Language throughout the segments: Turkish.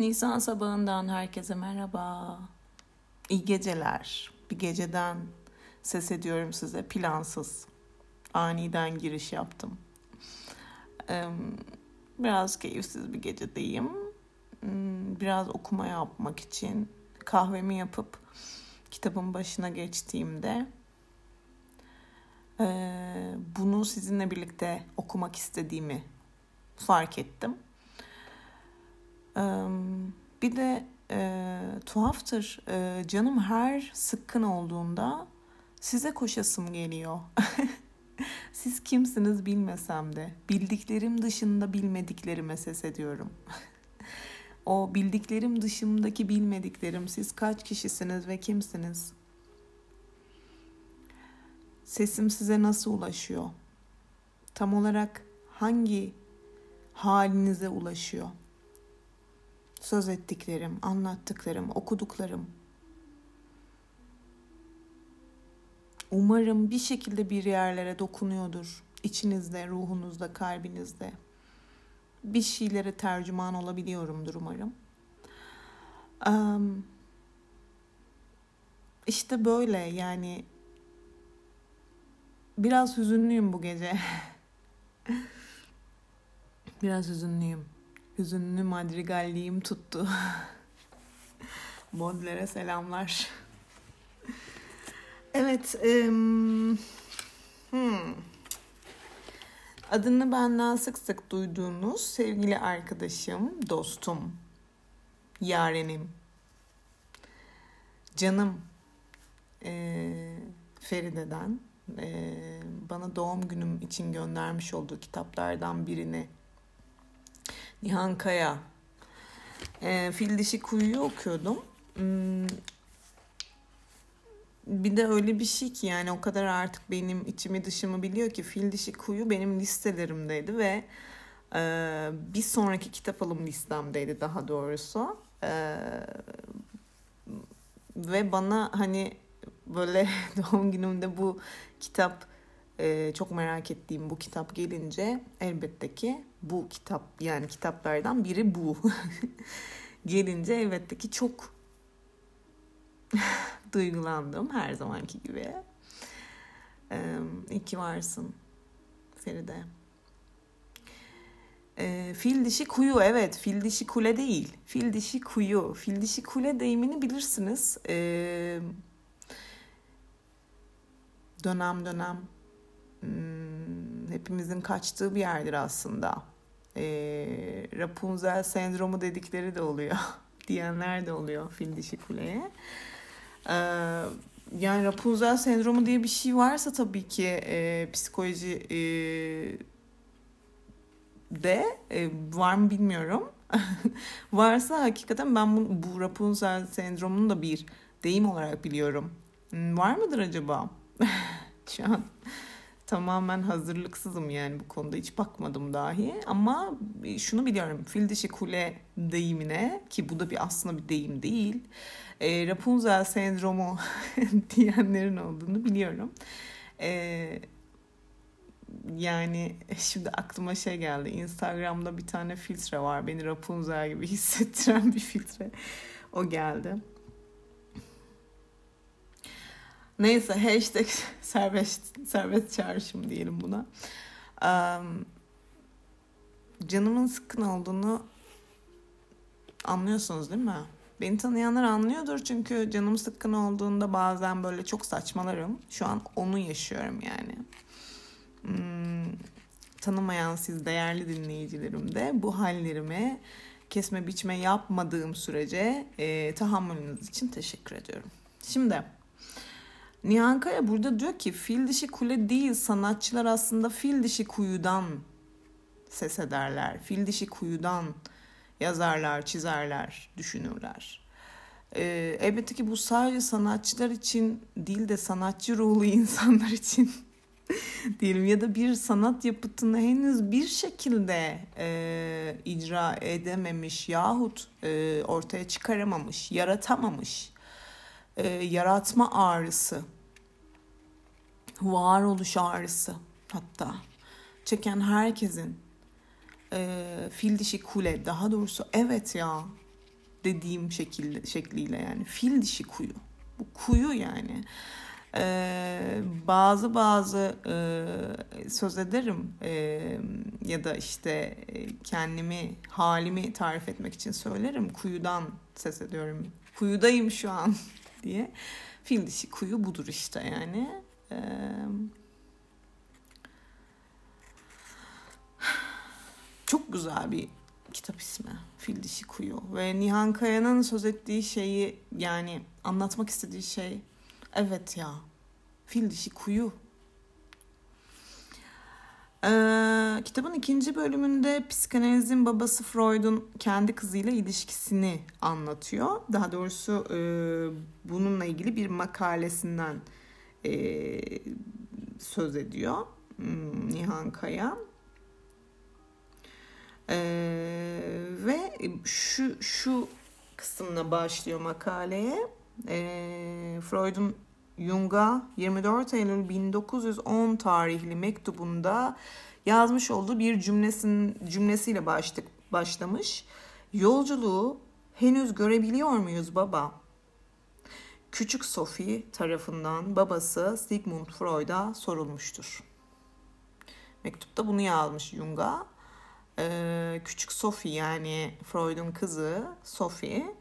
Nisan sabahından herkese merhaba. İyi geceler. Bir geceden ses ediyorum size plansız. Aniden giriş yaptım. Biraz keyifsiz bir gecedeyim. Hmm, biraz okuma yapmak için kahvemi yapıp kitabın başına geçtiğimde bunu sizinle birlikte okumak istediğimi fark ettim. Bir de e, tuhaftır e, canım her sıkkın olduğunda size koşasım geliyor. Siz kimsiniz bilmesem de bildiklerim dışında bilmediklerime ses ediyorum. o bildiklerim dışındaki bilmediklerim siz kaç kişisiniz ve kimsiniz? Sesim size nasıl ulaşıyor? Tam olarak hangi halinize ulaşıyor? Söz ettiklerim, anlattıklarım, okuduklarım. Umarım bir şekilde bir yerlere dokunuyordur. İçinizde, ruhunuzda, kalbinizde. Bir şeylere tercüman olabiliyorumdur umarım. Um, işte böyle yani biraz hüzünlüyüm bu gece. biraz hüzünlüyüm hüzünlü madrigalliğim tuttu. Baudelaire'e selamlar. Evet. Um, hmm. Adını benden sık sık duyduğunuz sevgili arkadaşım, dostum, yarenim, canım e, Feride'den e, bana doğum günüm için göndermiş olduğu kitaplardan birini Nihan Kaya. E, Fil Dişi Kuyu'yu okuyordum. Hmm, bir de öyle bir şey ki yani o kadar artık benim içimi dışımı biliyor ki Fil Dişi Kuyu benim listelerimdeydi ve e, bir sonraki kitap alım listemdeydi daha doğrusu. E, ve bana hani böyle doğum günümde bu kitap e, çok merak ettiğim bu kitap gelince elbette ki bu kitap yani kitaplardan biri bu. gelince elbette ki çok duygulandım her zamanki gibi. Ee, iyi ki varsın Feride. Ee, fil dişi kuyu evet fil dişi kule değil. Fil dişi kuyu. Fil dişi kule deyimini bilirsiniz. Ee, dönem dönem hmm, hepimizin kaçtığı bir yerdir aslında e, Rapunzel sendromu dedikleri de oluyor. diyenler de oluyor fil dişi kuleye. E, yani Rapunzel sendromu diye bir şey varsa tabii ki e, psikoloji e, de e, var mı bilmiyorum. Varsa hakikaten ben bu, bu Rapunzel sendromunu da bir deyim olarak biliyorum. Var mıdır acaba? Şu an tamamen hazırlıksızım yani bu konuda. Hiç bakmadım dahi. Ama şunu biliyorum. Fil dişi kule deyimine ki bu da bir aslında bir deyim değil e, Rapunzel sendromu diyenlerin olduğunu biliyorum. E, yani şimdi aklıma şey geldi. Instagram'da bir tane filtre var. Beni Rapunzel gibi hissettiren bir filtre. O geldi. Neyse hashtag serbest, serbest çağrışım diyelim buna. Canımın sıkkın olduğunu anlıyorsunuz değil mi? Beni tanıyanlar anlıyordur çünkü canım sıkkın olduğunda bazen böyle çok saçmalarım. Şu an onu yaşıyorum yani. Hmm, tanımayan siz değerli dinleyicilerim de bu hallerime kesme biçme yapmadığım sürece e, tahammülünüz için teşekkür ediyorum. Şimdi Nihan Kaya burada diyor ki fil dişi kule değil sanatçılar aslında fil dişi kuyudan ses ederler. Fil dişi kuyudan yazarlar, çizerler, düşünürler. Ee, elbette ki bu sadece sanatçılar için değil de sanatçı ruhlu insanlar için diyelim ya da bir sanat yapıtını henüz bir şekilde e, icra edememiş yahut e, ortaya çıkaramamış, yaratamamış e, yaratma ağrısı, varoluş ağrısı hatta çeken herkesin e, fil dişi kule daha doğrusu evet ya dediğim şekilde şekliyle yani fil dişi kuyu. Bu kuyu yani. Ee, bazı bazı e, söz ederim e, ya da işte e, kendimi halimi tarif etmek için söylerim kuyudan ses ediyorum kuyudayım şu an diye. Fil dişi kuyu budur işte yani. Ee, çok güzel bir kitap ismi Fil Dişi Kuyu. Ve Nihan Kaya'nın söz ettiği şeyi yani anlatmak istediği şey evet ya Fil Dişi Kuyu ee, kitabın ikinci bölümünde psikanalizin babası Freud'un kendi kızıyla ilişkisini anlatıyor. Daha doğrusu e, bununla ilgili bir makalesinden e, söz ediyor hmm, Nihan Kaya. Ee, ve şu şu kısımla başlıyor makaleye. Ee, Freud'un Jung'a 24 Eylül 1910 tarihli mektubunda yazmış olduğu bir cümlesin cümlesiyle başlık başlamış. Yolculuğu henüz görebiliyor muyuz baba? Küçük Sophie tarafından babası Sigmund Freud'a sorulmuştur. Mektupta bunu yazmış Jung'a. Ee, küçük Sophie yani Freud'un kızı Sophie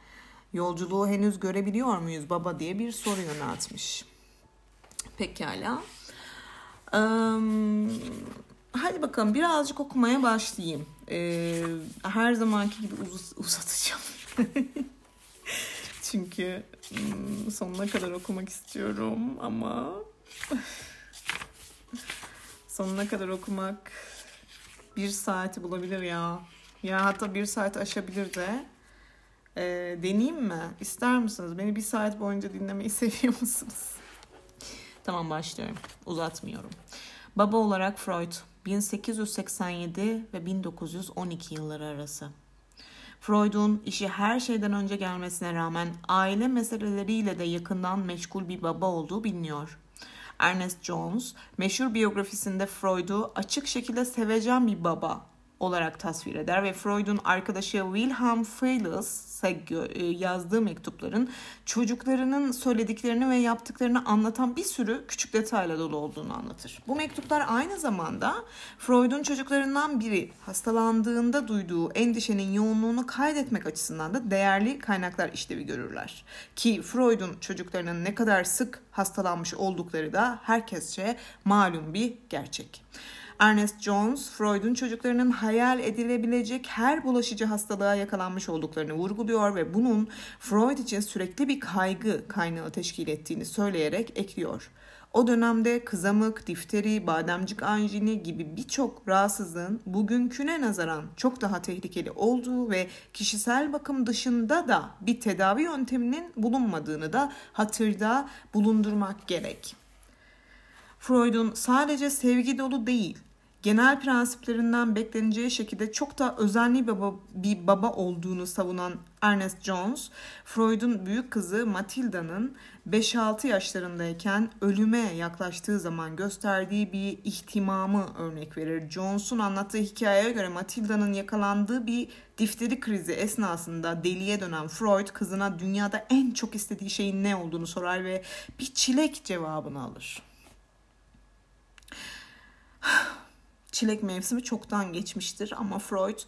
yolculuğu henüz görebiliyor muyuz baba diye bir soru yöneltmiş. Pekala. Ee, hadi bakalım birazcık okumaya başlayayım. Ee, her zamanki gibi uz- uzatacağım. Çünkü hmm, sonuna kadar okumak istiyorum ama sonuna kadar okumak bir saati bulabilir ya. Ya hatta bir saat aşabilir de. E, deneyeyim mi? İster misiniz? Beni bir saat boyunca dinlemeyi seviyor musunuz? Tamam başlıyorum. Uzatmıyorum. Baba olarak Freud 1887 ve 1912 yılları arası. Freud'un işi her şeyden önce gelmesine rağmen aile meseleleriyle de yakından meşgul bir baba olduğu biliniyor. Ernest Jones meşhur biyografisinde Freud'u açık şekilde sevecen bir baba olarak tasvir eder ve Freud'un arkadaşı Wilhelm Feilis'e e, yazdığı mektupların çocuklarının söylediklerini ve yaptıklarını anlatan bir sürü küçük detayla dolu olduğunu anlatır. Bu mektuplar aynı zamanda Freud'un çocuklarından biri hastalandığında duyduğu endişenin yoğunluğunu kaydetmek açısından da değerli kaynaklar işlevi görürler. Ki Freud'un çocuklarının ne kadar sık hastalanmış oldukları da herkesçe malum bir gerçek. Ernest Jones, Freud'un çocuklarının hayal edilebilecek her bulaşıcı hastalığa yakalanmış olduklarını vurguluyor ve bunun Freud için sürekli bir kaygı kaynağı teşkil ettiğini söyleyerek ekliyor. O dönemde kızamık, difteri, bademcik anjini gibi birçok rahatsızlığın bugünküne nazaran çok daha tehlikeli olduğu ve kişisel bakım dışında da bir tedavi yönteminin bulunmadığını da hatırda bulundurmak gerek. Freud'un sadece sevgi dolu değil, genel prensiplerinden bekleneceği şekilde çok da özenli baba, bir baba olduğunu savunan Ernest Jones, Freud'un büyük kızı Matilda'nın 5-6 yaşlarındayken ölüme yaklaştığı zaman gösterdiği bir ihtimamı örnek verir. Jones'un anlattığı hikayeye göre Matilda'nın yakalandığı bir difteri krizi esnasında deliye dönen Freud kızına dünyada en çok istediği şeyin ne olduğunu sorar ve bir çilek cevabını alır. Çilek mevsimi çoktan geçmiştir ama Freud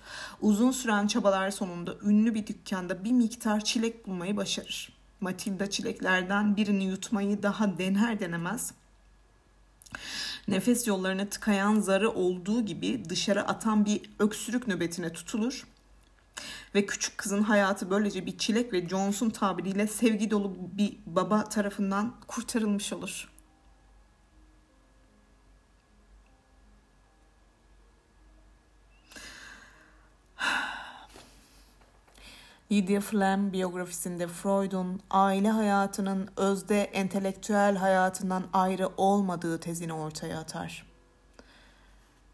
uzun süren çabalar sonunda ünlü bir dükkanda bir miktar çilek bulmayı başarır. Matilda çileklerden birini yutmayı daha dener denemez nefes yollarına tıkayan zarı olduğu gibi dışarı atan bir öksürük nöbetine tutulur ve küçük kızın hayatı böylece bir çilek ve Jones'un tabiriyle sevgi dolu bir baba tarafından kurtarılmış olur. Lydia Flem biyografisinde Freud'un aile hayatının özde entelektüel hayatından ayrı olmadığı tezini ortaya atar.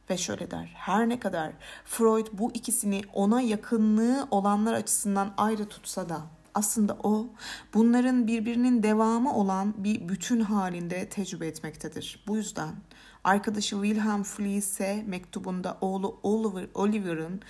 Ve şöyle der, her ne kadar Freud bu ikisini ona yakınlığı olanlar açısından ayrı tutsa da aslında o bunların birbirinin devamı olan bir bütün halinde tecrübe etmektedir. Bu yüzden arkadaşı Wilhelm Fliesse mektubunda oğlu Oliver, Oliver'ın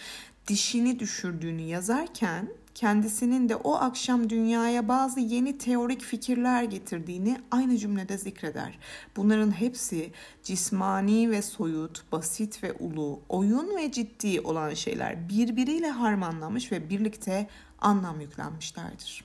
dişini düşürdüğünü yazarken kendisinin de o akşam dünyaya bazı yeni teorik fikirler getirdiğini aynı cümlede zikreder. Bunların hepsi cismani ve soyut, basit ve ulu, oyun ve ciddi olan şeyler birbiriyle harmanlanmış ve birlikte anlam yüklenmişlerdir.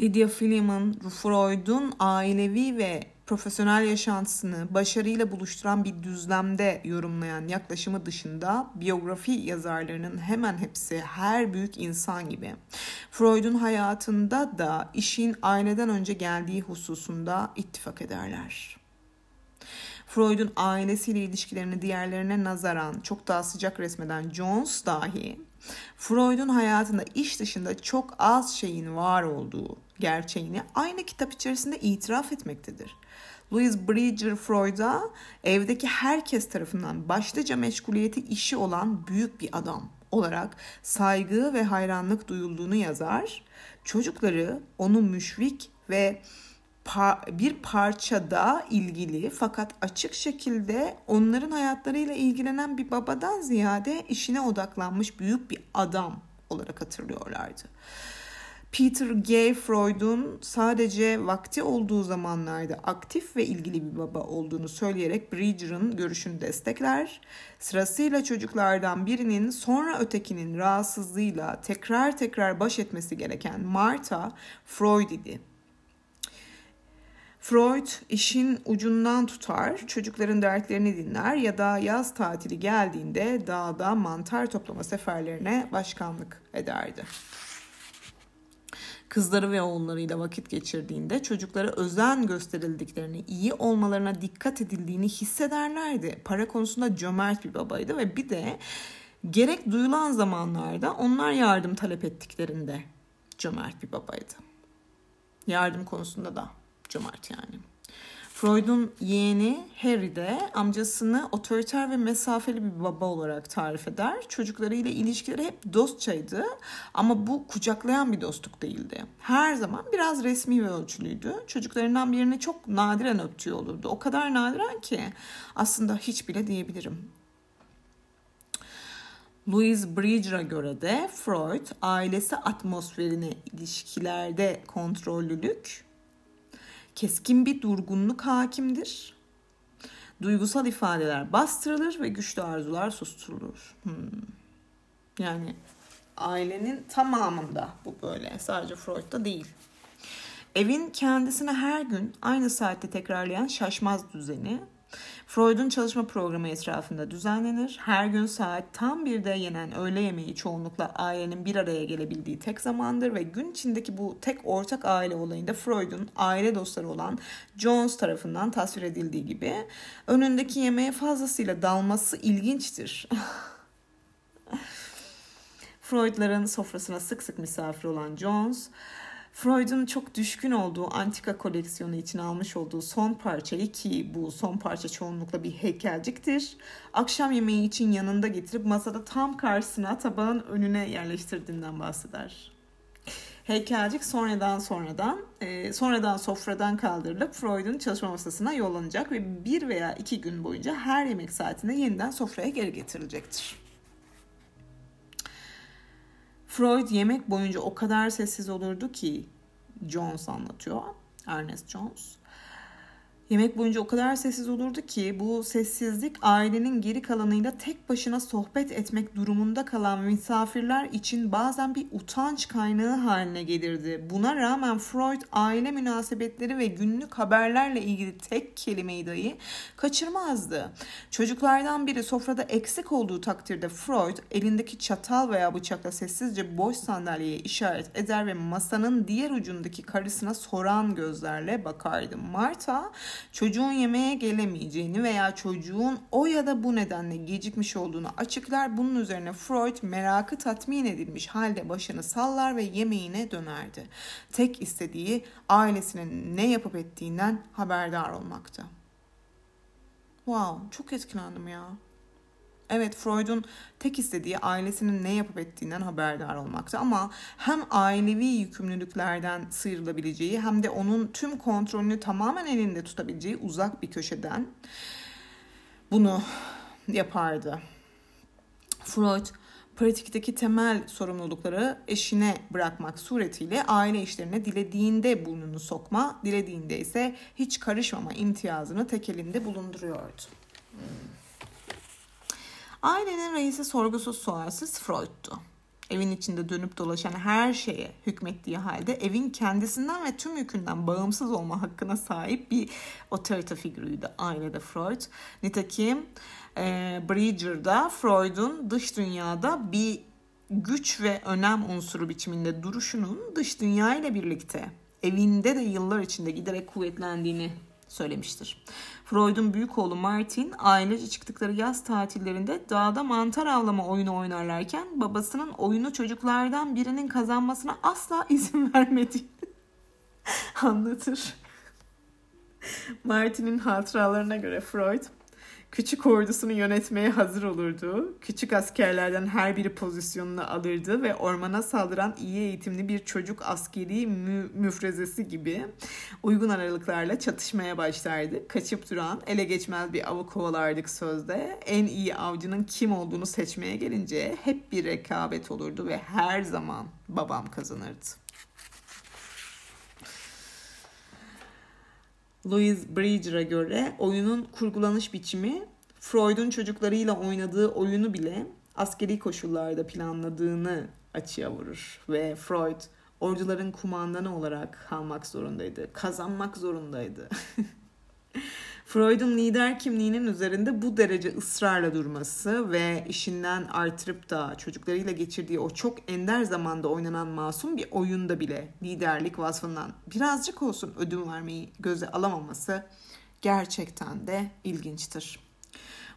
Lydia Freeman, Freud'un ailevi ve profesyonel yaşantısını başarıyla buluşturan bir düzlemde yorumlayan yaklaşımı dışında biyografi yazarlarının hemen hepsi her büyük insan gibi Freud'un hayatında da işin aileden önce geldiği hususunda ittifak ederler. Freud'un ailesiyle ilişkilerini diğerlerine nazaran çok daha sıcak resmeden Jones dahi Freud'un hayatında iş dışında çok az şeyin var olduğu gerçeğini aynı kitap içerisinde itiraf etmektedir. Louis Bridger Freud'a evdeki herkes tarafından başlıca meşguliyeti işi olan büyük bir adam olarak saygı ve hayranlık duyulduğunu yazar. Çocukları onu müşvik ve bir parçada ilgili fakat açık şekilde onların hayatlarıyla ilgilenen bir babadan ziyade işine odaklanmış büyük bir adam olarak hatırlıyorlardı. Peter Gay Freud'un sadece vakti olduğu zamanlarda aktif ve ilgili bir baba olduğunu söyleyerek Bridger'ın görüşünü destekler. Sırasıyla çocuklardan birinin sonra ötekinin rahatsızlığıyla tekrar tekrar baş etmesi gereken Martha Freud idi. Freud işin ucundan tutar, çocukların dertlerini dinler ya da yaz tatili geldiğinde dağda mantar toplama seferlerine başkanlık ederdi kızları ve oğullarıyla vakit geçirdiğinde çocuklara özen gösterildiklerini, iyi olmalarına dikkat edildiğini hissederlerdi. Para konusunda cömert bir babaydı ve bir de gerek duyulan zamanlarda onlar yardım talep ettiklerinde cömert bir babaydı. Yardım konusunda da cömert yani. Freud'un yeğeni Harry de amcasını otoriter ve mesafeli bir baba olarak tarif eder. Çocuklarıyla ilişkileri hep dostçaydı ama bu kucaklayan bir dostluk değildi. Her zaman biraz resmi ve ölçülüydü. Çocuklarından birini çok nadiren öptüğü olurdu. O kadar nadiren ki aslında hiç bile diyebilirim. Louise Bridger'a göre de Freud ailesi atmosferine ilişkilerde kontrollülük keskin bir durgunluk hakimdir. Duygusal ifadeler bastırılır ve güçlü arzular susturulur. Hmm. Yani ailenin tamamında bu böyle. Sadece Freud'da değil. Evin kendisine her gün aynı saatte tekrarlayan şaşmaz düzeni Freud'un çalışma programı etrafında düzenlenir. Her gün saat tam birde yenen öğle yemeği çoğunlukla ailenin bir araya gelebildiği tek zamandır ve gün içindeki bu tek ortak aile olayında Freud'un aile dostları olan Jones tarafından tasvir edildiği gibi önündeki yemeğe fazlasıyla dalması ilginçtir. Freud'ların sofrasına sık sık misafir olan Jones, Freud'un çok düşkün olduğu antika koleksiyonu için almış olduğu son parçayı ki bu son parça çoğunlukla bir heykelciktir. Akşam yemeği için yanında getirip masada tam karşısına tabağın önüne yerleştirdiğinden bahseder. Heykelcik sonradan sonradan e, sonradan sofradan kaldırılıp Freud'un çalışma masasına yollanacak ve bir veya iki gün boyunca her yemek saatinde yeniden sofraya geri getirilecektir. Freud yemek boyunca o kadar sessiz olurdu ki Jones anlatıyor. Ernest Jones. Yemek boyunca o kadar sessiz olurdu ki bu sessizlik ailenin geri kalanıyla tek başına sohbet etmek durumunda kalan misafirler için bazen bir utanç kaynağı haline gelirdi. Buna rağmen Freud aile münasebetleri ve günlük haberlerle ilgili tek kelimeyi dahi kaçırmazdı. Çocuklardan biri sofrada eksik olduğu takdirde Freud elindeki çatal veya bıçakla sessizce boş sandalyeye işaret eder ve masanın diğer ucundaki karısına soran gözlerle bakardı. Marta çocuğun yemeğe gelemeyeceğini veya çocuğun o ya da bu nedenle gecikmiş olduğunu açıklar. Bunun üzerine Freud merakı tatmin edilmiş halde başını sallar ve yemeğine dönerdi. Tek istediği ailesinin ne yapıp ettiğinden haberdar olmaktı. Wow, çok etkilendim ya. Evet Freud'un tek istediği ailesinin ne yapıp ettiğinden haberdar olmaktı ama hem ailevi yükümlülüklerden sıyrılabileceği hem de onun tüm kontrolünü tamamen elinde tutabileceği uzak bir köşeden bunu yapardı. Freud pratikteki temel sorumlulukları eşine bırakmak suretiyle aile işlerine dilediğinde burnunu sokma, dilediğinde ise hiç karışmama imtiyazını tek elinde bulunduruyordu. Hmm. Ailenin reisi sorgusuz sualsiz Freud'tu. Evin içinde dönüp dolaşan her şeye hükmettiği halde evin kendisinden ve tüm yükünden bağımsız olma hakkına sahip bir otorite figürüydü ailede Freud. Nitekim e, Bridger'da Freud'un dış dünyada bir güç ve önem unsuru biçiminde duruşunun dış dünya ile birlikte evinde de yıllar içinde giderek kuvvetlendiğini söylemiştir. Freud'un büyük oğlu Martin ailece çıktıkları yaz tatillerinde dağda mantar avlama oyunu oynarlarken babasının oyunu çocuklardan birinin kazanmasına asla izin vermediğini anlatır. Martin'in hatıralarına göre Freud küçük ordusunu yönetmeye hazır olurdu. Küçük askerlerden her biri pozisyonunu alırdı ve ormana saldıran iyi eğitimli bir çocuk askeri mü- müfrezesi gibi uygun aralıklarla çatışmaya başlardı. Kaçıp duran, ele geçmez bir avı kovalardık sözde. En iyi avcının kim olduğunu seçmeye gelince hep bir rekabet olurdu ve her zaman babam kazanırdı. Louise Bridger'a göre oyunun kurgulanış biçimi Freud'un çocuklarıyla oynadığı oyunu bile askeri koşullarda planladığını açığa vurur. Ve Freud orduların kumandanı olarak kalmak zorundaydı. Kazanmak zorundaydı. Freud'un lider kimliğinin üzerinde bu derece ısrarla durması ve işinden artırıp da çocuklarıyla geçirdiği o çok ender zamanda oynanan masum bir oyunda bile liderlik vasfından birazcık olsun ödün vermeyi göze alamaması gerçekten de ilginçtir.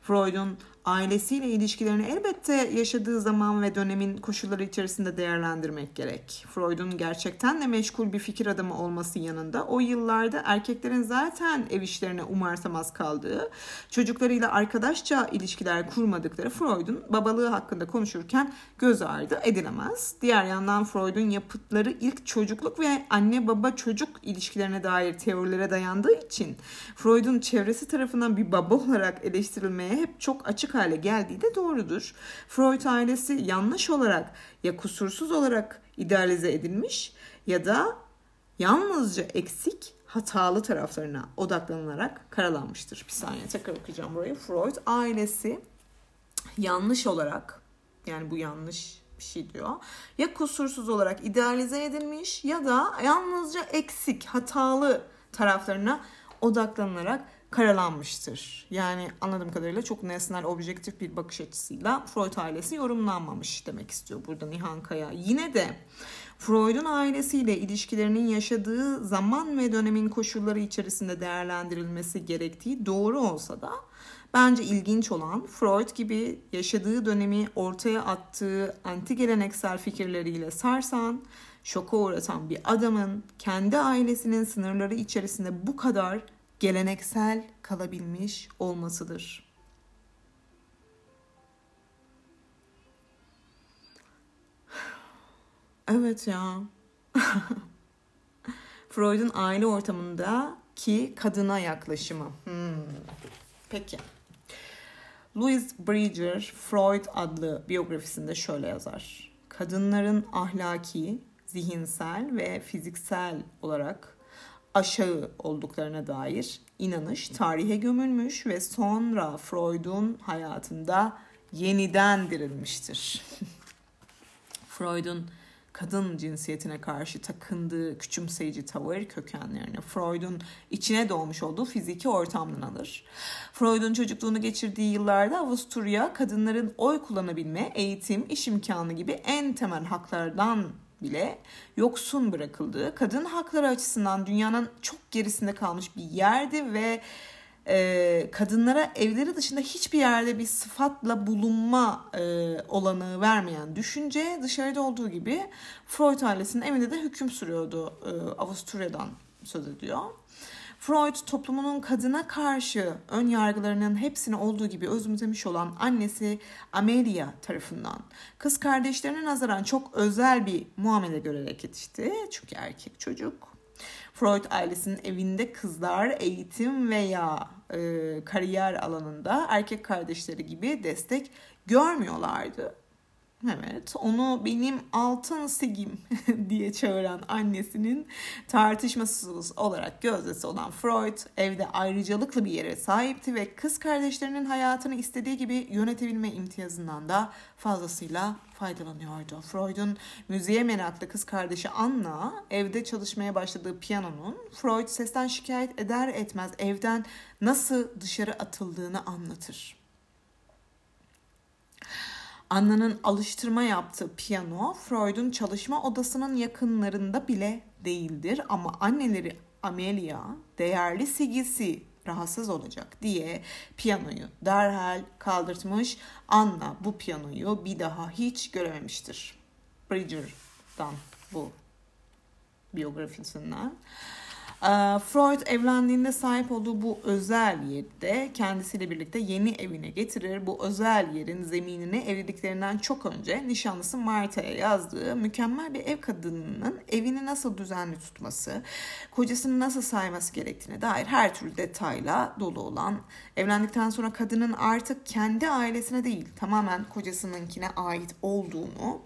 Freud'un ailesiyle ilişkilerini elbette yaşadığı zaman ve dönemin koşulları içerisinde değerlendirmek gerek. Freud'un gerçekten de meşgul bir fikir adamı olması yanında o yıllarda erkeklerin zaten ev işlerine umursamaz kaldığı, çocuklarıyla arkadaşça ilişkiler kurmadıkları Freud'un babalığı hakkında konuşurken göz ardı edilemez. Diğer yandan Freud'un yapıtları ilk çocukluk ve anne baba çocuk ilişkilerine dair teorilere dayandığı için Freud'un çevresi tarafından bir baba olarak eleştirilmeye hep çok açık hale geldiği de doğrudur. Freud ailesi yanlış olarak ya kusursuz olarak idealize edilmiş ya da yalnızca eksik hatalı taraflarına odaklanılarak karalanmıştır. Bir saniye tekrar okuyacağım burayı. Freud ailesi yanlış olarak yani bu yanlış bir şey diyor. Ya kusursuz olarak idealize edilmiş ya da yalnızca eksik, hatalı taraflarına odaklanılarak karalanmıştır. Yani anladığım kadarıyla çok nesnel, objektif bir bakış açısıyla Freud ailesi yorumlanmamış demek istiyor burada Nihan Kaya. Yine de Freud'un ailesiyle ilişkilerinin yaşadığı zaman ve dönemin koşulları içerisinde değerlendirilmesi gerektiği doğru olsa da bence ilginç olan Freud gibi yaşadığı dönemi ortaya attığı anti geleneksel fikirleriyle sarsan, şoka uğratan bir adamın kendi ailesinin sınırları içerisinde bu kadar geleneksel kalabilmiş olmasıdır. Evet ya. Freud'un aile ortamında ki kadına yaklaşımı. Hmm. Peki. Louis Bridger Freud adlı biyografisinde şöyle yazar. Kadınların ahlaki, zihinsel ve fiziksel olarak aşağı olduklarına dair inanış tarihe gömülmüş ve sonra Freud'un hayatında yeniden dirilmiştir. Freud'un kadın cinsiyetine karşı takındığı küçümseyici tavır kökenlerini Freud'un içine doğmuş olduğu fiziki ortamdan alır. Freud'un çocukluğunu geçirdiği yıllarda Avusturya kadınların oy kullanabilme, eğitim, iş imkanı gibi en temel haklardan bile yoksun bırakıldığı, kadın hakları açısından dünyanın çok gerisinde kalmış bir yerdi ve e, kadınlara evleri dışında hiçbir yerde bir sıfatla bulunma e, olanağı vermeyen düşünce dışarıda olduğu gibi Freud ailesinin evinde de hüküm sürüyordu. E, Avusturya'dan söz ediyor. Freud toplumunun kadına karşı ön yargılarının hepsini olduğu gibi özümsemiş olan annesi Amelia tarafından kız kardeşlerine nazaran çok özel bir muamele görerek yetişti. Çünkü erkek çocuk. Freud ailesinin evinde kızlar eğitim veya e, kariyer alanında erkek kardeşleri gibi destek görmüyorlardı. Evet, onu benim altın sigim diye çağıran annesinin tartışmasız olarak gözdesi olan Freud evde ayrıcalıklı bir yere sahipti ve kız kardeşlerinin hayatını istediği gibi yönetebilme imtiyazından da fazlasıyla faydalanıyordu. Freud'un müziğe meraklı kız kardeşi Anna evde çalışmaya başladığı piyanonun Freud sesten şikayet eder etmez evden nasıl dışarı atıldığını anlatır. Anna'nın alıştırma yaptığı piyano Freud'un çalışma odasının yakınlarında bile değildir ama anneleri Amelia değerli sigisi rahatsız olacak diye piyanoyu derhal kaldırtmış. Anna bu piyanoyu bir daha hiç görememiştir. Bridger'dan bu biyografisinden. Ee, Freud evlendiğinde sahip olduğu bu özel yeri kendisiyle birlikte yeni evine getirir. Bu özel yerin zeminini evliliklerinden çok önce nişanlısı Marta'ya yazdığı mükemmel bir ev kadınının evini nasıl düzenli tutması, kocasını nasıl sayması gerektiğine dair her türlü detayla dolu olan evlendikten sonra kadının artık kendi ailesine değil tamamen kocasınınkine ait olduğunu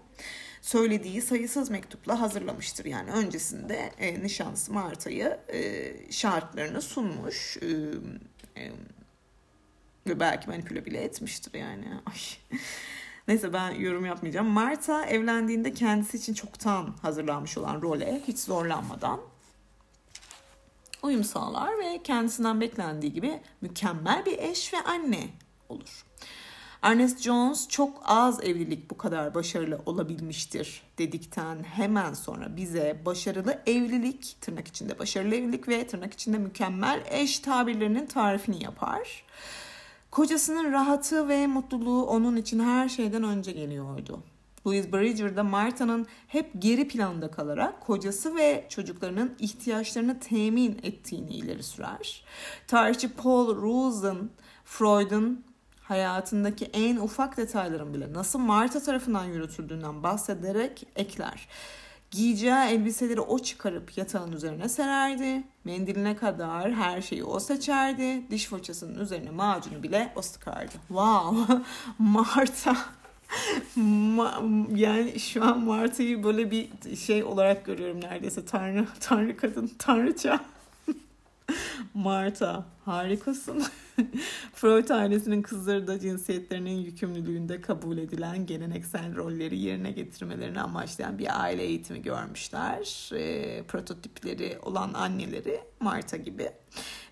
söylediği sayısız mektupla hazırlamıştır. Yani öncesinde e, nişanlısı Marta'yı e, şartlarını sunmuş e, e, ve belki manipüle bile etmiştir yani. Ay. Neyse ben yorum yapmayacağım. Marta evlendiğinde kendisi için çoktan hazırlanmış olan role hiç zorlanmadan uyum sağlar ve kendisinden beklendiği gibi mükemmel bir eş ve anne olur. Ernest Jones çok az evlilik bu kadar başarılı olabilmiştir dedikten hemen sonra bize başarılı evlilik, tırnak içinde başarılı evlilik ve tırnak içinde mükemmel eş tabirlerinin tarifini yapar. Kocasının rahatı ve mutluluğu onun için her şeyden önce geliyordu. Louis Bridger'da Marta'nın hep geri planda kalarak kocası ve çocuklarının ihtiyaçlarını temin ettiğini ileri sürer. Tarihçi Paul Rosen, Freud'un hayatındaki en ufak detayların bile nasıl Marta tarafından yürütüldüğünden bahsederek ekler. Giyeceği elbiseleri o çıkarıp yatağın üzerine sererdi. Mendiline kadar her şeyi o seçerdi. Diş fırçasının üzerine macunu bile o sıkardı. Wow! Marta Ma, yani şu an Marta'yı böyle bir şey olarak görüyorum neredeyse. Tanrı, tanrı kadın, tanrıça. Marta harikasın. Freud ailesinin kızları da cinsiyetlerinin yükümlülüğünde kabul edilen geleneksel rolleri yerine getirmelerini amaçlayan bir aile eğitimi görmüşler. E, prototipleri olan anneleri Marta gibi.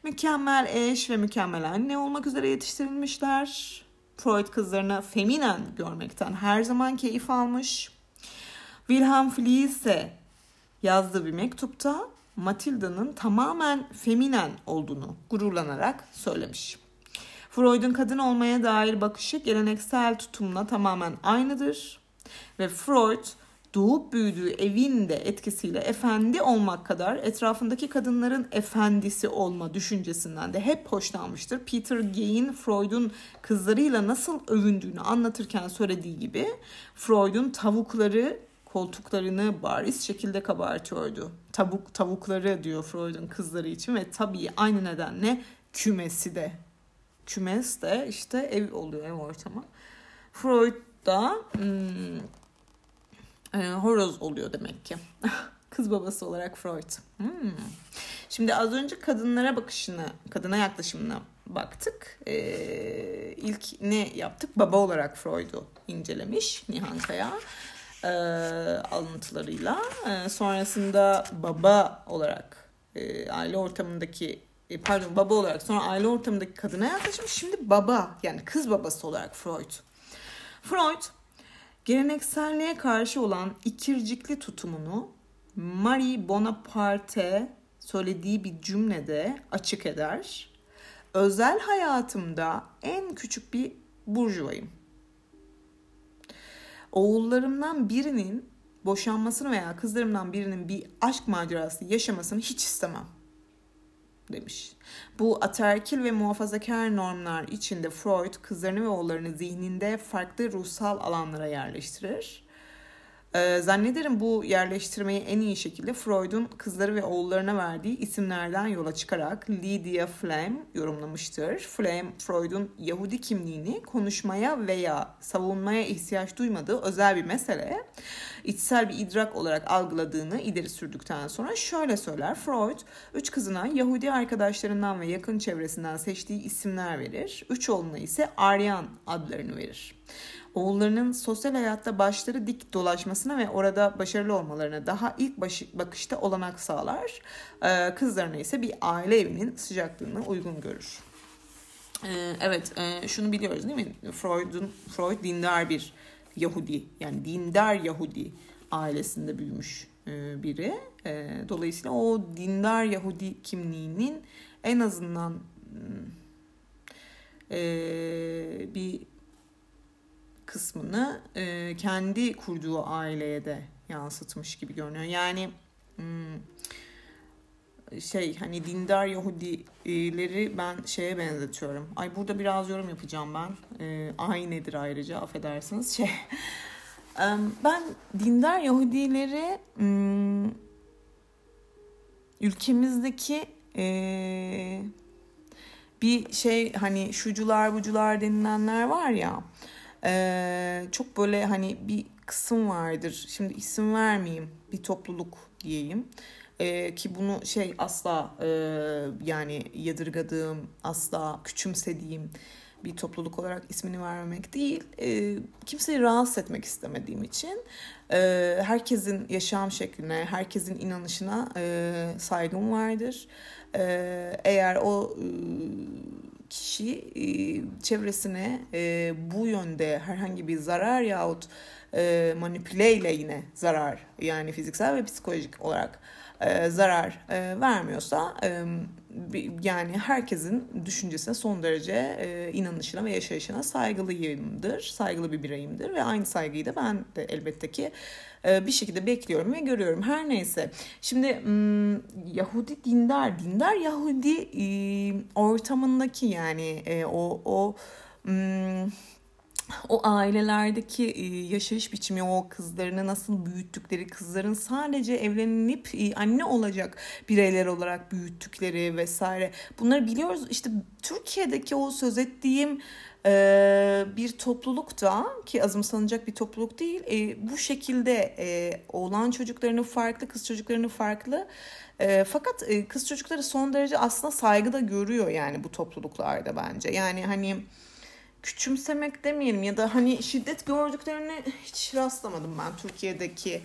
Mükemmel eş ve mükemmel anne olmak üzere yetiştirilmişler. Freud kızlarına feminen görmekten her zaman keyif almış. Wilhelm Fliesse yazdığı bir mektupta Matilda'nın tamamen feminen olduğunu gururlanarak söylemiş. Freud'un kadın olmaya dair bakışı geleneksel tutumla tamamen aynıdır ve Freud doğup büyüdüğü evin de etkisiyle efendi olmak kadar etrafındaki kadınların efendisi olma düşüncesinden de hep hoşlanmıştır. Peter Gay'in Freud'un kızlarıyla nasıl övündüğünü anlatırken söylediği gibi Freud'un tavukları koltuklarını bariz şekilde kabartıyordu. Tavuk tavukları diyor Freud'un kızları için ve tabii aynı nedenle kümesi de. Kümes de işte ev oluyor ev ortamı. Freud da hmm, e, horoz oluyor demek ki. Kız babası olarak Freud. Hmm. Şimdi az önce kadınlara bakışını, kadına yaklaşımına baktık. Ee, ilk ne yaptık? Baba olarak Freud'u incelemiş Nihan Kaya e, alıntılarıyla. E, sonrasında baba olarak e, aile ortamındaki e, pardon baba olarak sonra aile ortamındaki kadına yaklaşmış. Şimdi baba yani kız babası olarak Freud. Freud gelenekselliğe karşı olan ikircikli tutumunu Marie Bonaparte söylediği bir cümlede açık eder. Özel hayatımda en küçük bir burjuvayım oğullarımdan birinin boşanmasını veya kızlarımdan birinin bir aşk macerası yaşamasını hiç istemem demiş. Bu aterkil ve muhafazakar normlar içinde Freud kızlarını ve oğullarını zihninde farklı ruhsal alanlara yerleştirir. Ee, zannederim bu yerleştirmeyi en iyi şekilde Freud'un kızları ve oğullarına verdiği isimlerden yola çıkarak Lydia Flem yorumlamıştır. Flem, Freud'un Yahudi kimliğini konuşmaya veya savunmaya ihtiyaç duymadığı özel bir mesele, içsel bir idrak olarak algıladığını ileri sürdükten sonra şöyle söyler. Freud, üç kızına Yahudi arkadaşlarından ve yakın çevresinden seçtiği isimler verir. Üç oğluna ise Aryan adlarını verir oğullarının sosyal hayatta başları dik dolaşmasına ve orada başarılı olmalarına daha ilk bakışta olanak sağlar. Ee, kızlarına ise bir aile evinin sıcaklığını uygun görür. Ee, evet e, şunu biliyoruz değil mi? Freud'un Freud dindar bir Yahudi yani dindar Yahudi ailesinde büyümüş e, biri. E, dolayısıyla o dindar Yahudi kimliğinin en azından hmm, bir kısmını e, kendi kurduğu aileye de yansıtmış gibi görünüyor. Yani hmm, şey hani dindar Yahudileri ben şeye benzetiyorum. Ay burada biraz yorum yapacağım ben. E, aynıdır ayrıca affedersiniz. Şey ben dindar Yahudileri hmm, ülkemizdeki e, bir şey hani şucular bucular denilenler var ya ee, çok böyle hani bir kısım vardır. Şimdi isim vermeyeyim. Bir topluluk diyeyim. Ee, ki bunu şey asla e, yani yadırgadığım, asla küçümsediğim bir topluluk olarak ismini vermemek değil. E, kimseyi rahatsız etmek istemediğim için e, herkesin yaşam şekline, herkesin inanışına e, saygım vardır. E, eğer o e, kişi e, çevresine e, bu yönde herhangi bir zarar yahut e, manipüleyle yine zarar yani fiziksel ve psikolojik olarak e, zarar e, vermiyorsa e, yani herkesin düşüncesine son derece inanışına ve yaşayışına saygılıyımdır. Saygılı bir bireyimdir ve aynı saygıyı da ben de elbette ki bir şekilde bekliyorum ve görüyorum. Her neyse. Şimdi Yahudi dindar, dindar Yahudi ortamındaki yani o o o ailelerdeki e, yaşayış biçimi, o kızlarını nasıl büyüttükleri, kızların sadece evlenip e, anne olacak bireyler olarak büyüttükleri vesaire. Bunları biliyoruz. İşte Türkiye'deki o söz ettiğim e, bir toplulukta ki azımsanacak bir topluluk değil bu şekilde oğlan çocuklarını farklı kız çocuklarını farklı fakat kız çocukları son derece aslında saygı da görüyor yani bu topluluklarda bence yani hani küçümsemek demeyelim ya da hani şiddet gördüklerini hiç rastlamadım ben Türkiye'deki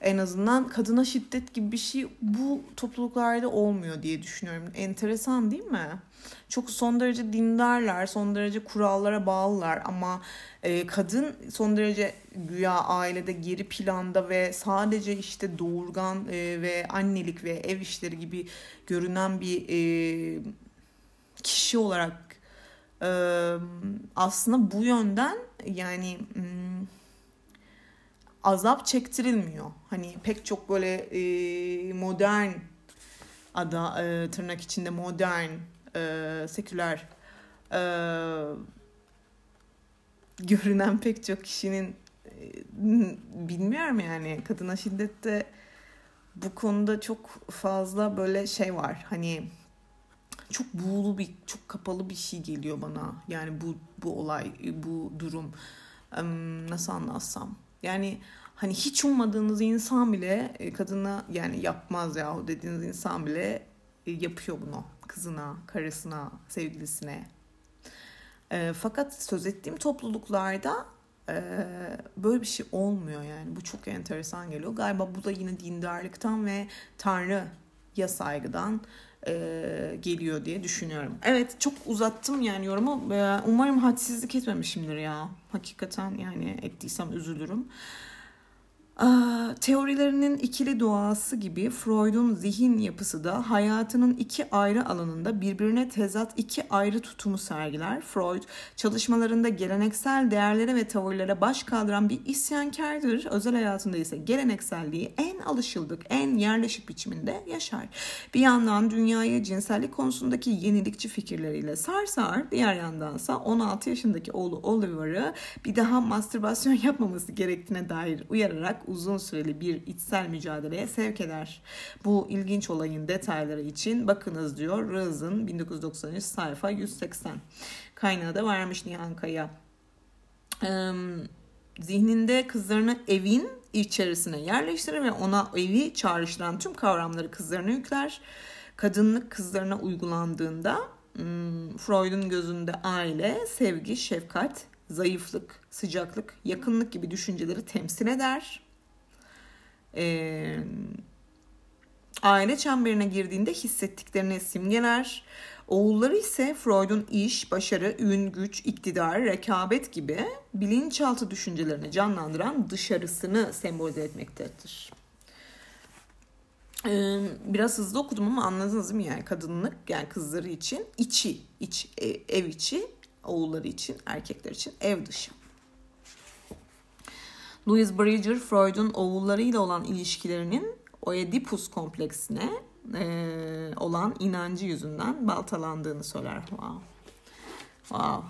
en azından kadına şiddet gibi bir şey bu topluluklarda olmuyor diye düşünüyorum. Enteresan değil mi? Çok son derece dindarlar, son derece kurallara bağlılar ama e, kadın son derece güya ailede geri planda ve sadece işte doğurgan e, ve annelik ve ev işleri gibi görünen bir e, kişi olarak aslında bu yönden yani azap çektirilmiyor. Hani pek çok böyle modern ada tırnak içinde modern seküler görünen pek çok kişinin bilmiyorum yani kadına şiddette bu konuda çok fazla böyle şey var. Hani çok buğulu bir çok kapalı bir şey geliyor bana. Yani bu bu olay, bu durum nasıl anlatsam. Yani hani hiç ummadığınız insan bile e, kadına yani yapmaz yahu dediğiniz insan bile e, yapıyor bunu kızına, karısına, sevgilisine. E, fakat söz ettiğim topluluklarda böyle bir şey olmuyor yani. Bu çok enteresan geliyor. Galiba bu da yine dindarlıktan ve Tanrı'ya saygıdan e, geliyor diye düşünüyorum. Evet çok uzattım yani yorumu. E, umarım hadsizlik etmemişimdir ya. Hakikaten yani ettiysem üzülürüm. Teorilerinin ikili doğası gibi Freud'un zihin yapısı da hayatının iki ayrı alanında birbirine tezat iki ayrı tutumu sergiler. Freud çalışmalarında geleneksel değerlere ve tavırlara baş kaldıran bir isyankardır. Özel hayatında ise gelenekselliği en alışıldık, en yerleşik biçiminde yaşar. Bir yandan dünyayı cinsellik konusundaki yenilikçi fikirleriyle sarsar, diğer yandansa 16 yaşındaki oğlu Oliver'ı bir daha mastürbasyon yapmaması gerektiğine dair uyararak uzun süreli bir içsel mücadeleye sevk eder. Bu ilginç olayın detayları için bakınız diyor Rız'ın 1993 sayfa 180. Kaynağı da vermiş Nihan Kaya. Zihninde kızlarını evin içerisine yerleştirir ve ona evi çağrıştıran tüm kavramları kızlarına yükler. Kadınlık kızlarına uygulandığında hmm, Freud'un gözünde aile, sevgi, şefkat, zayıflık, sıcaklık, yakınlık gibi düşünceleri temsil eder. Ee, aile çemberine girdiğinde hissettiklerini simgeler. Oğulları ise Freud'un iş, başarı, ün, güç, iktidar, rekabet gibi bilinçaltı düşüncelerini canlandıran dışarısını sembolize etmektedir. Ee, biraz hızlı okudum ama anladınız mi yani kadınlık yani kızları için içi, iç, e, ev içi, oğulları için, erkekler için ev dışı. Louis Bridger, Freud'un oğullarıyla olan ilişkilerinin Oedipus kompleksine e, olan inancı yüzünden baltalandığını söyler. Wow. Wow.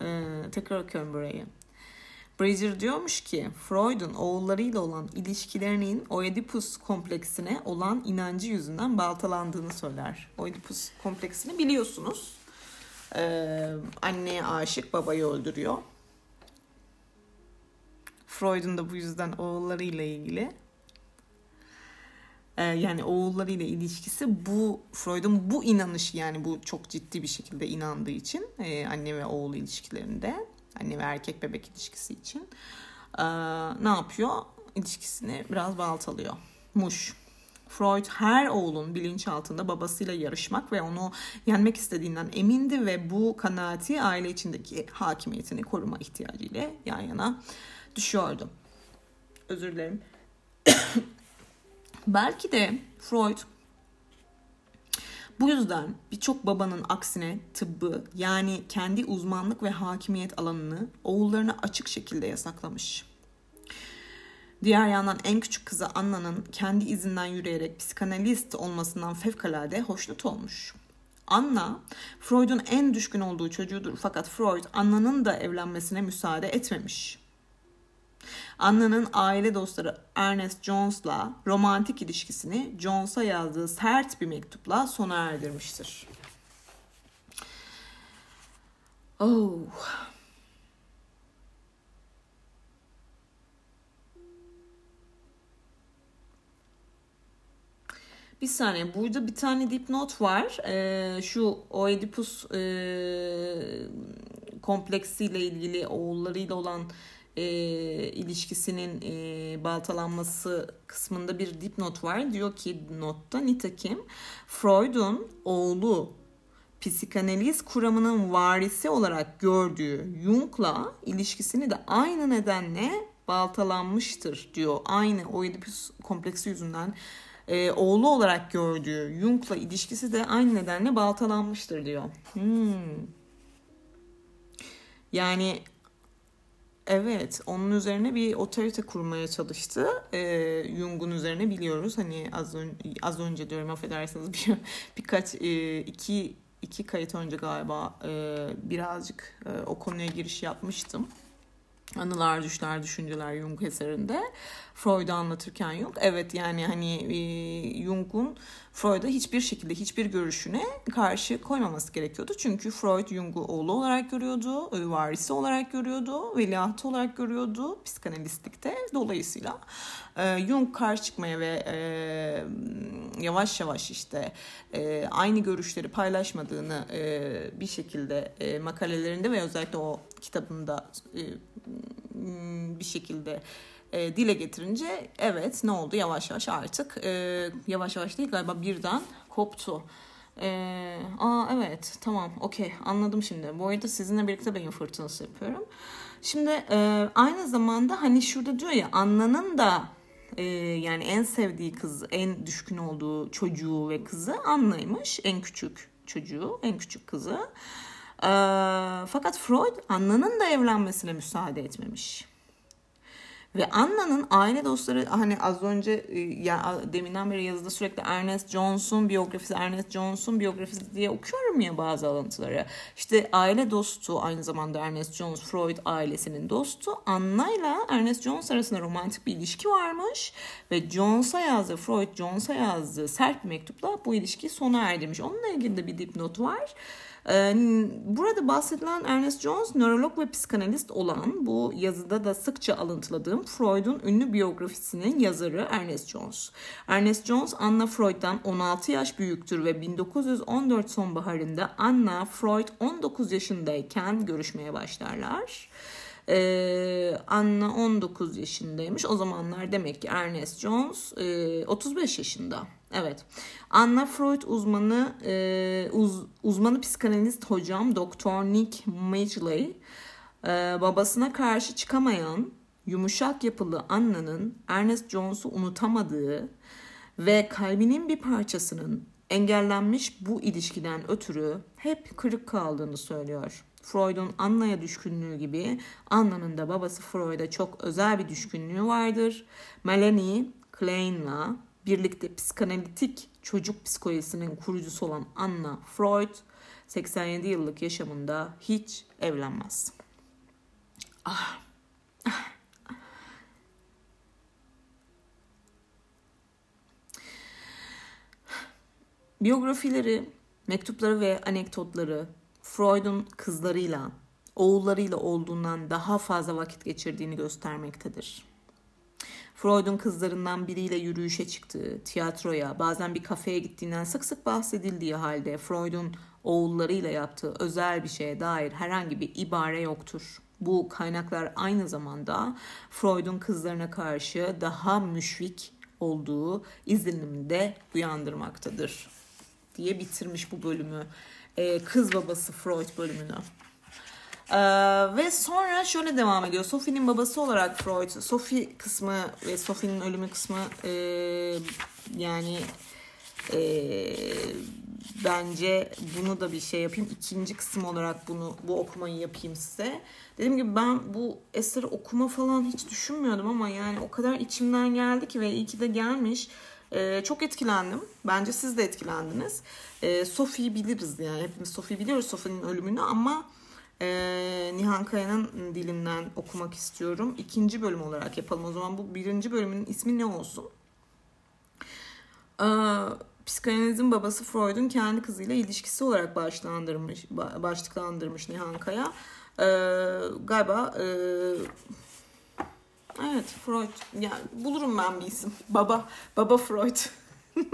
E, tekrar okuyorum burayı. Bridger diyormuş ki Freud'un oğullarıyla olan ilişkilerinin Oedipus kompleksine olan inancı yüzünden baltalandığını söyler. Oedipus kompleksini biliyorsunuz. Ee, anneye aşık babayı öldürüyor. Freud'un da bu yüzden oğullarıyla ilgili e, yani oğullarıyla ilişkisi bu Freud'un bu inanışı yani bu çok ciddi bir şekilde inandığı için e, anne ve oğul ilişkilerinde anne ve erkek bebek ilişkisi için e, ne yapıyor? İlişkisini biraz baltalıyor. Muş. Freud her oğlun bilinçaltında babasıyla yarışmak ve onu yenmek istediğinden emindi ve bu kanaati aile içindeki hakimiyetini koruma ihtiyacıyla yan yana düşüyordu. Özür dilerim. Belki de Freud bu yüzden birçok babanın aksine tıbbı yani kendi uzmanlık ve hakimiyet alanını oğullarına açık şekilde yasaklamış. Diğer yandan en küçük kızı Anna'nın kendi izinden yürüyerek psikanalist olmasından fevkalade hoşnut olmuş. Anna, Freud'un en düşkün olduğu çocuğudur fakat Freud Anna'nın da evlenmesine müsaade etmemiş. Anna'nın aile dostları Ernest Jones'la romantik ilişkisini Jones'a yazdığı sert bir mektupla sona erdirmiştir. Oh. Bir saniye burada bir tane dipnot var. Ee, şu Oedipus e, kompleksiyle ilgili oğullarıyla olan e, ilişkisinin e, baltalanması kısmında bir dipnot var. Diyor ki notta nitekim Freud'un oğlu psikanaliz kuramının varisi olarak gördüğü Jung'la ilişkisini de aynı nedenle baltalanmıştır diyor. Aynı Oedipus kompleksi yüzünden e, oğlu olarak gördüğü Jung'la ilişkisi de aynı nedenle baltalanmıştır diyor. Hmm. Yani Evet, onun üzerine bir otorite kurmaya çalıştı. Ee, Jung'un üzerine biliyoruz. Hani az, ön, az önce diyorum affedersiniz bir, birkaç e, iki iki kayıt önce galiba e, birazcık e, o konuya giriş yapmıştım. Anılar, Düşler, Düşünceler Jung eserinde. Freud'u anlatırken Jung. Evet yani hani e, Jung'un Freud'a hiçbir şekilde hiçbir görüşüne karşı koymaması gerekiyordu. Çünkü Freud Jung'u oğlu olarak görüyordu, e, varisi olarak görüyordu, veliahtı olarak görüyordu psikanalistlikte. Dolayısıyla e, Jung karşı çıkmaya ve yavaş yavaş işte aynı görüşleri paylaşmadığını bir şekilde makalelerinde ve özellikle o kitabında e, bir şekilde e, dile getirince evet ne oldu yavaş yavaş artık e, yavaş yavaş değil galiba birden koptu. E, aa evet tamam okey anladım şimdi. Bu arada sizinle birlikte beyin fırtınası yapıyorum. Şimdi e, aynı zamanda hani şurada diyor ya Anna'nın da e, yani en sevdiği kız, en düşkün olduğu çocuğu ve kızı Anna'ymış. En küçük çocuğu, en küçük kızı. E, fakat Freud Anna'nın da evlenmesine müsaade etmemiş. Ve Anna'nın aile dostları hani az önce e, ya deminden beri yazıda sürekli Ernest Jones'un biyografisi, Ernest Jones'un biyografisi diye okuyorum ya bazı alıntıları. İşte aile dostu aynı zamanda Ernest Jones, Freud ailesinin dostu. Anna ile Ernest Jones arasında romantik bir ilişki varmış ve Jones'a yazdığı, Freud Jones'a yazdığı sert bir mektupla bu ilişkiyi sona erdirmiş. Onunla ilgili de bir dipnot var. Ee, burada bahsedilen Ernest Jones nörolog ve psikanalist olan bu yazıda da sıkça alıntıladığım Freud'un ünlü biyografisinin yazarı Ernest Jones. Ernest Jones Anna Freud'dan 16 yaş büyüktür ve 1914 sonbaharında Anna Freud 19 yaşındayken görüşmeye başlarlar. Ee, Anna 19 yaşındaymış. O zamanlar demek ki Ernest Jones e, 35 yaşında. Evet. Anna Freud uzmanı e, uz, uzmanı psikanalist hocam Doktor Nick Midgley e, babasına karşı çıkamayan yumuşak yapılı Anna'nın Ernest Jones'u unutamadığı ve kalbinin bir parçasının engellenmiş bu ilişkiden ötürü hep kırık kaldığını söylüyor. Freud'un Anna'ya düşkünlüğü gibi Anna'nın da babası Freud'a çok özel bir düşkünlüğü vardır. Melanie Klein'la birlikte psikanalitik çocuk psikolojisinin kurucusu olan Anna Freud 87 yıllık yaşamında hiç evlenmez. Ah. Biyografileri, mektupları ve anekdotları Freud'un kızlarıyla, oğullarıyla olduğundan daha fazla vakit geçirdiğini göstermektedir. Freud'un kızlarından biriyle yürüyüşe çıktığı, tiyatroya, bazen bir kafeye gittiğinden sık sık bahsedildiği halde Freud'un oğullarıyla yaptığı özel bir şeye dair herhangi bir ibare yoktur. Bu kaynaklar aynı zamanda Freud'un kızlarına karşı daha müşfik olduğu izlenimini de uyandırmaktadır diye bitirmiş bu bölümü. Ee, kız babası Freud bölümünü. Ee, ve sonra şöyle devam ediyor. Sophie'nin babası olarak Freud, Sophie kısmı ve Sophie'nin ölümü kısmı e, yani e, bence bunu da bir şey yapayım. İkinci kısım olarak bunu bu okumayı yapayım size. Dediğim gibi ben bu eseri okuma falan hiç düşünmüyordum ama yani o kadar içimden geldi ki ve iyi ki de gelmiş. Ee, çok etkilendim. Bence siz de etkilendiniz. Ee, Sophie'yi biliriz yani. Hepimiz Sophie'yi biliyoruz Sophie'nin ölümünü ama e, Nihan Kaya'nın dilinden okumak istiyorum. İkinci bölüm olarak yapalım. O zaman bu birinci bölümün ismi ne olsun? Ee, psikanalizin babası Freud'un kendi kızıyla ilişkisi olarak başlandırmış, başlıklandırmış Nihan Kaya. Ee, galiba e, evet Freud. Yani bulurum ben bir isim. Baba, baba Freud.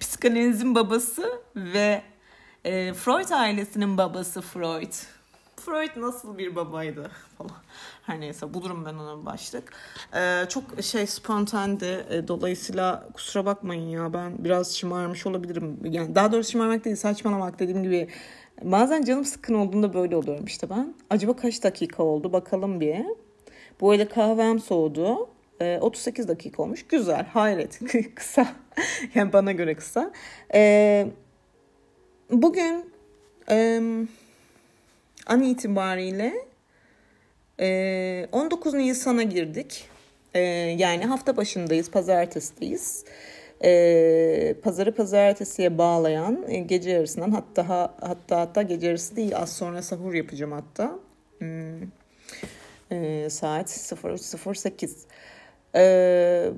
Psikanalizin babası ve e, Freud ailesinin babası Freud. Freud nasıl bir babaydı falan. Her neyse bulurum ben ona başlık. Ee, çok şey spontane'di. E, dolayısıyla kusura bakmayın ya ben biraz şımarmış olabilirim. Yani daha doğrusu şımarmak değil saçmalamak dediğim gibi. Bazen canım sıkkın olduğunda böyle oluyorum işte ben. Acaba kaç dakika oldu bakalım bir. Bu arada kahvem soğudu. E, 38 dakika olmuş. Güzel, hayret. kısa. yani bana göre kısa. Eee Bugün e, an itibariyle e, 19 Nisan'a girdik. E, yani hafta başındayız, pazartesideyiz. E, pazarı pazartesiye bağlayan e, gece yarısından hatta hatta hatta gece yarısı değil az sonra sahur yapacağım hatta. Hmm. E, saat 03.08. E,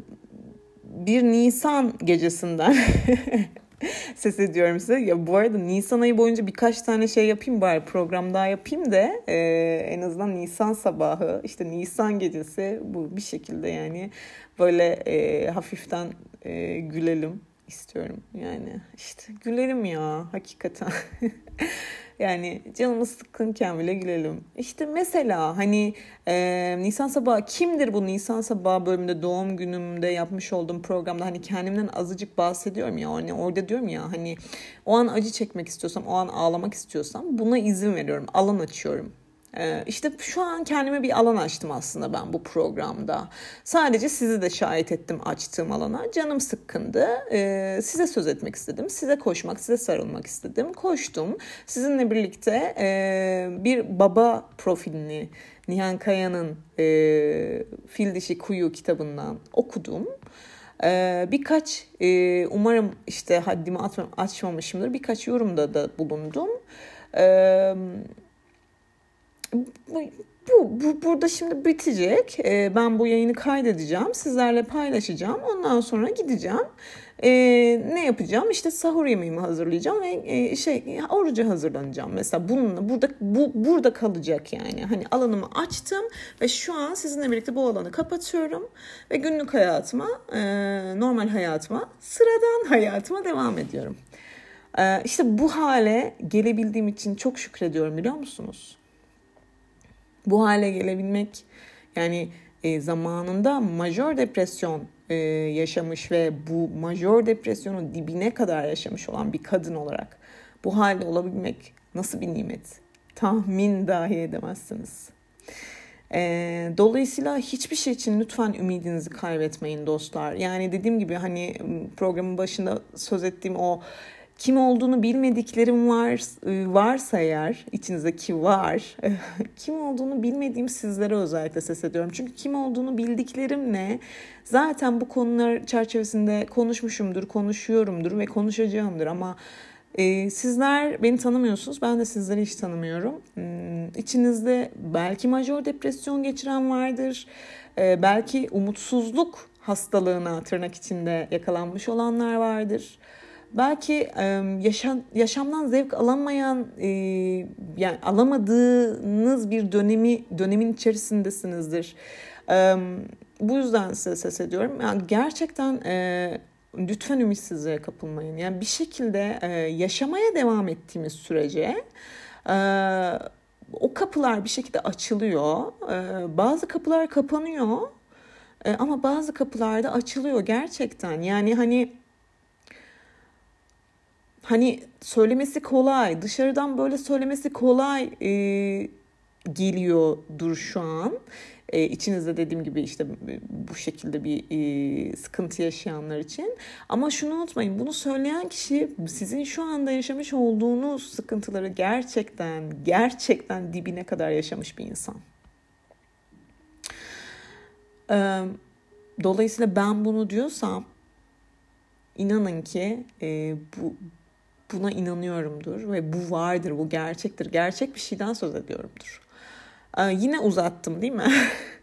bir Nisan gecesinden ses ediyorum size. Ya bu arada Nisan ayı boyunca birkaç tane şey yapayım bari program daha yapayım da e, en azından Nisan sabahı işte Nisan gecesi bu bir şekilde yani böyle e, hafiften e, gülelim istiyorum yani işte gülelim ya hakikaten Yani canımız sıkkınken bile gülelim. İşte mesela hani e, Nisan Sabahı kimdir bu Nisan Sabahı bölümünde doğum günümde yapmış olduğum programda hani kendimden azıcık bahsediyorum ya hani orada diyorum ya hani o an acı çekmek istiyorsam o an ağlamak istiyorsam buna izin veriyorum alan açıyorum. Ee, işte şu an kendime bir alan açtım aslında ben bu programda. Sadece sizi de şahit ettim açtığım alana. Canım sıkkındı. Ee, size söz etmek istedim. Size koşmak, size sarılmak istedim. Koştum. Sizinle birlikte e, bir baba profilini Nihan Kaya'nın e, Fil Dişi Kuyu kitabından okudum. Ee, birkaç e, umarım işte haddimi açmamışımdır. Birkaç yorumda da bulundum. Ee, bu, bu burada şimdi bitecek. Ee, ben bu yayını kaydedeceğim. Sizlerle paylaşacağım. Ondan sonra gideceğim. Ee, ne yapacağım? İşte sahur yemeğimi hazırlayacağım ve e, şey oruca hazırlanacağım. Mesela bununla burada bu burada kalacak yani. Hani alanımı açtım ve şu an sizinle birlikte bu alanı kapatıyorum ve günlük hayatıma, e, normal hayatıma, sıradan hayatıma devam ediyorum. Ee, işte bu hale gelebildiğim için çok şükrediyorum biliyor musunuz? Bu hale gelebilmek yani e, zamanında majör depresyon e, yaşamış ve bu majör depresyonun dibine kadar yaşamış olan bir kadın olarak bu halde olabilmek nasıl bir nimet? Tahmin dahi edemezsiniz. E, dolayısıyla hiçbir şey için lütfen ümidinizi kaybetmeyin dostlar. Yani dediğim gibi hani programın başında söz ettiğim o kim olduğunu bilmediklerim var e, varsa eğer içinizdeki var kim olduğunu bilmediğim sizlere özellikle ses ediyorum. Çünkü kim olduğunu bildiklerimle zaten bu konular çerçevesinde konuşmuşumdur, konuşuyorumdur ve konuşacağımdır ama ee, sizler beni tanımıyorsunuz. Ben de sizleri hiç tanımıyorum. Hmm, içinizde belki major depresyon geçiren vardır. Ee, belki umutsuzluk hastalığına tırnak içinde yakalanmış olanlar vardır belki yaşam, yaşamdan zevk alamayan yani alamadığınız bir dönemi dönemin içerisindesinizdir. Bu yüzden size ses ediyorum. Yani gerçekten lütfen ümitsizliğe kapılmayın. Yani bir şekilde yaşamaya devam ettiğimiz sürece o kapılar bir şekilde açılıyor. Bazı kapılar kapanıyor. Ama bazı kapılar da açılıyor gerçekten. Yani hani hani söylemesi kolay, dışarıdan böyle söylemesi kolay e, geliyordur şu an. E, içinizde dediğim gibi işte bu şekilde bir e, sıkıntı yaşayanlar için. Ama şunu unutmayın bunu söyleyen kişi sizin şu anda yaşamış olduğunuz sıkıntıları gerçekten gerçekten dibine kadar yaşamış bir insan. E, dolayısıyla ben bunu diyorsam inanın ki e, bu buna inanıyorumdur ve bu vardır, bu gerçektir. Gerçek bir şeyden söz ediyorumdur. Ee, yine uzattım değil mi?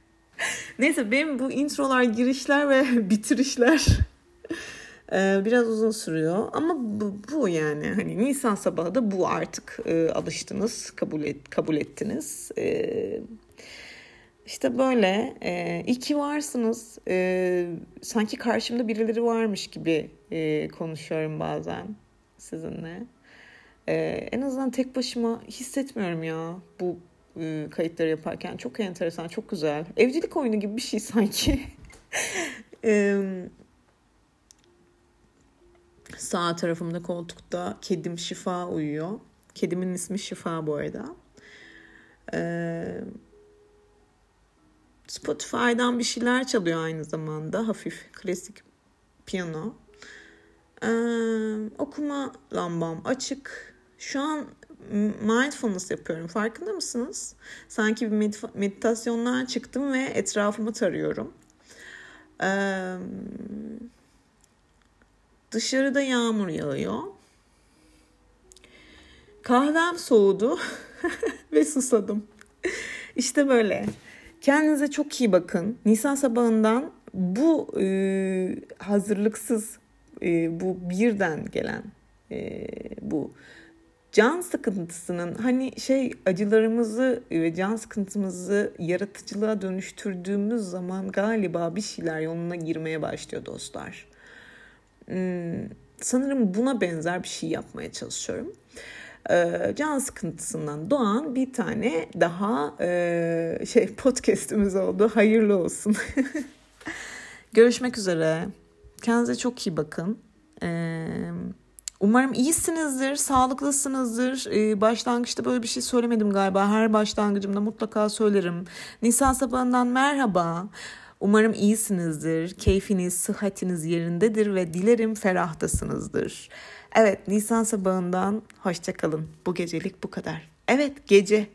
Neyse benim bu introlar, girişler ve bitirişler e, biraz uzun sürüyor. Ama bu, bu yani hani Nisan sabahı da bu artık e, alıştınız, kabul et, kabul ettiniz. E, işte böyle e, iyi ki varsınız. E, sanki karşımda birileri varmış gibi e, konuşuyorum bazen sizinle. Ee, en azından tek başıma hissetmiyorum ya bu e, kayıtları yaparken. Çok enteresan, çok güzel. Evcilik oyunu gibi bir şey sanki. ee, sağ tarafımda koltukta kedim Şifa uyuyor. Kedimin ismi Şifa bu arada. Ee, Spotify'dan bir şeyler çalıyor aynı zamanda. Hafif klasik piyano. Ee, okuma lambam açık. Şu an mindfulness yapıyorum. Farkında mısınız? Sanki bir medita- meditasyondan çıktım ve etrafımı tarıyorum. Ee, dışarıda yağmur yağıyor. Kahvem soğudu ve susadım. İşte böyle. Kendinize çok iyi bakın. Nisan sabahından bu e, hazırlıksız e, bu birden gelen e, bu can sıkıntısının hani şey acılarımızı ve can sıkıntımızı yaratıcılığa dönüştürdüğümüz zaman galiba bir şeyler yoluna girmeye başlıyor dostlar. Hmm, sanırım buna benzer bir şey yapmaya çalışıyorum. Ee, can sıkıntısından doğan bir tane daha e, şey podcast'imiz oldu. Hayırlı olsun. Görüşmek üzere. Kendinize çok iyi bakın. Umarım iyisinizdir, sağlıklısınızdır. Başlangıçta böyle bir şey söylemedim galiba. Her başlangıcımda mutlaka söylerim. Nisan sabahından merhaba. Umarım iyisinizdir, keyfiniz, sıhhatiniz yerindedir ve dilerim ferahtasınızdır. Evet, Nisan sabahından hoşçakalın. Bu gecelik bu kadar. Evet, gece.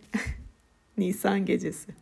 Nisan gecesi.